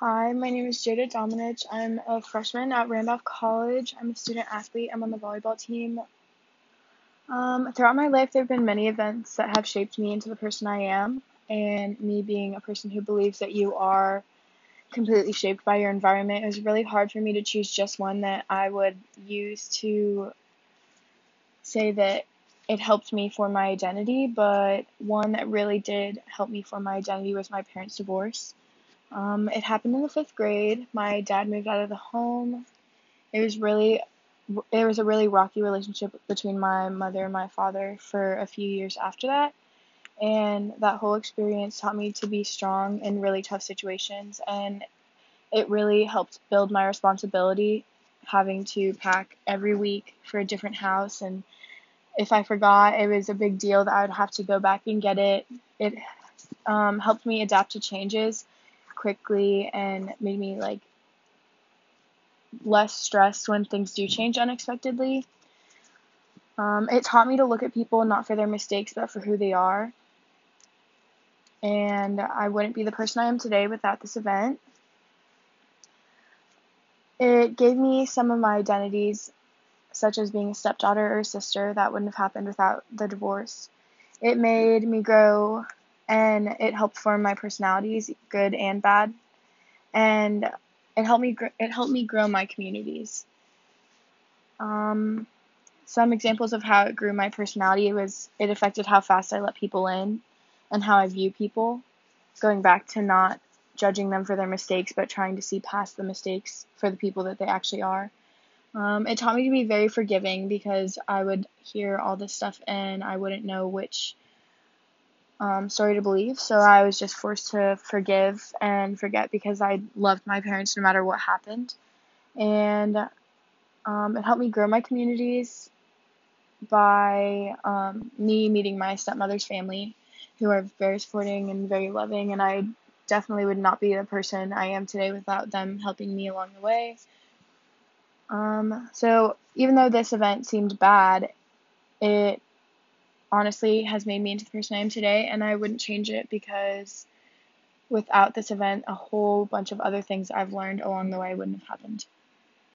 Hi, my name is Jada Dominich. I'm a freshman at Randolph College. I'm a student athlete. I'm on the volleyball team. Um, throughout my life, there have been many events that have shaped me into the person I am, and me being a person who believes that you are completely shaped by your environment, it was really hard for me to choose just one that I would use to say that it helped me form my identity, but one that really did help me form my identity was my parents' divorce. Um, it happened in the fifth grade. My dad moved out of the home. It was really, it was a really rocky relationship between my mother and my father for a few years after that. And that whole experience taught me to be strong in really tough situations. And it really helped build my responsibility having to pack every week for a different house. And if I forgot, it was a big deal that I would have to go back and get it. It um, helped me adapt to changes quickly and made me like less stressed when things do change unexpectedly. Um, it taught me to look at people not for their mistakes but for who they are. And I wouldn't be the person I am today without this event. It gave me some of my identities, such as being a stepdaughter or sister, that wouldn't have happened without the divorce. It made me grow and it helped form my personalities, good and bad, and it helped me gr- it helped me grow my communities. Um, some examples of how it grew my personality was it affected how fast I let people in and how I view people, going back to not judging them for their mistakes but trying to see past the mistakes for the people that they actually are. Um, it taught me to be very forgiving because I would hear all this stuff and I wouldn't know which um, story to believe. So I was just forced to forgive and forget because I loved my parents no matter what happened. And um, it helped me grow my communities by um, me meeting my stepmother's family, who are very supporting and very loving. And I definitely would not be the person I am today without them helping me along the way. Um, so even though this event seemed bad, it honestly has made me into the person I am today, and I wouldn't change it because without this event, a whole bunch of other things I've learned along the way wouldn't have happened.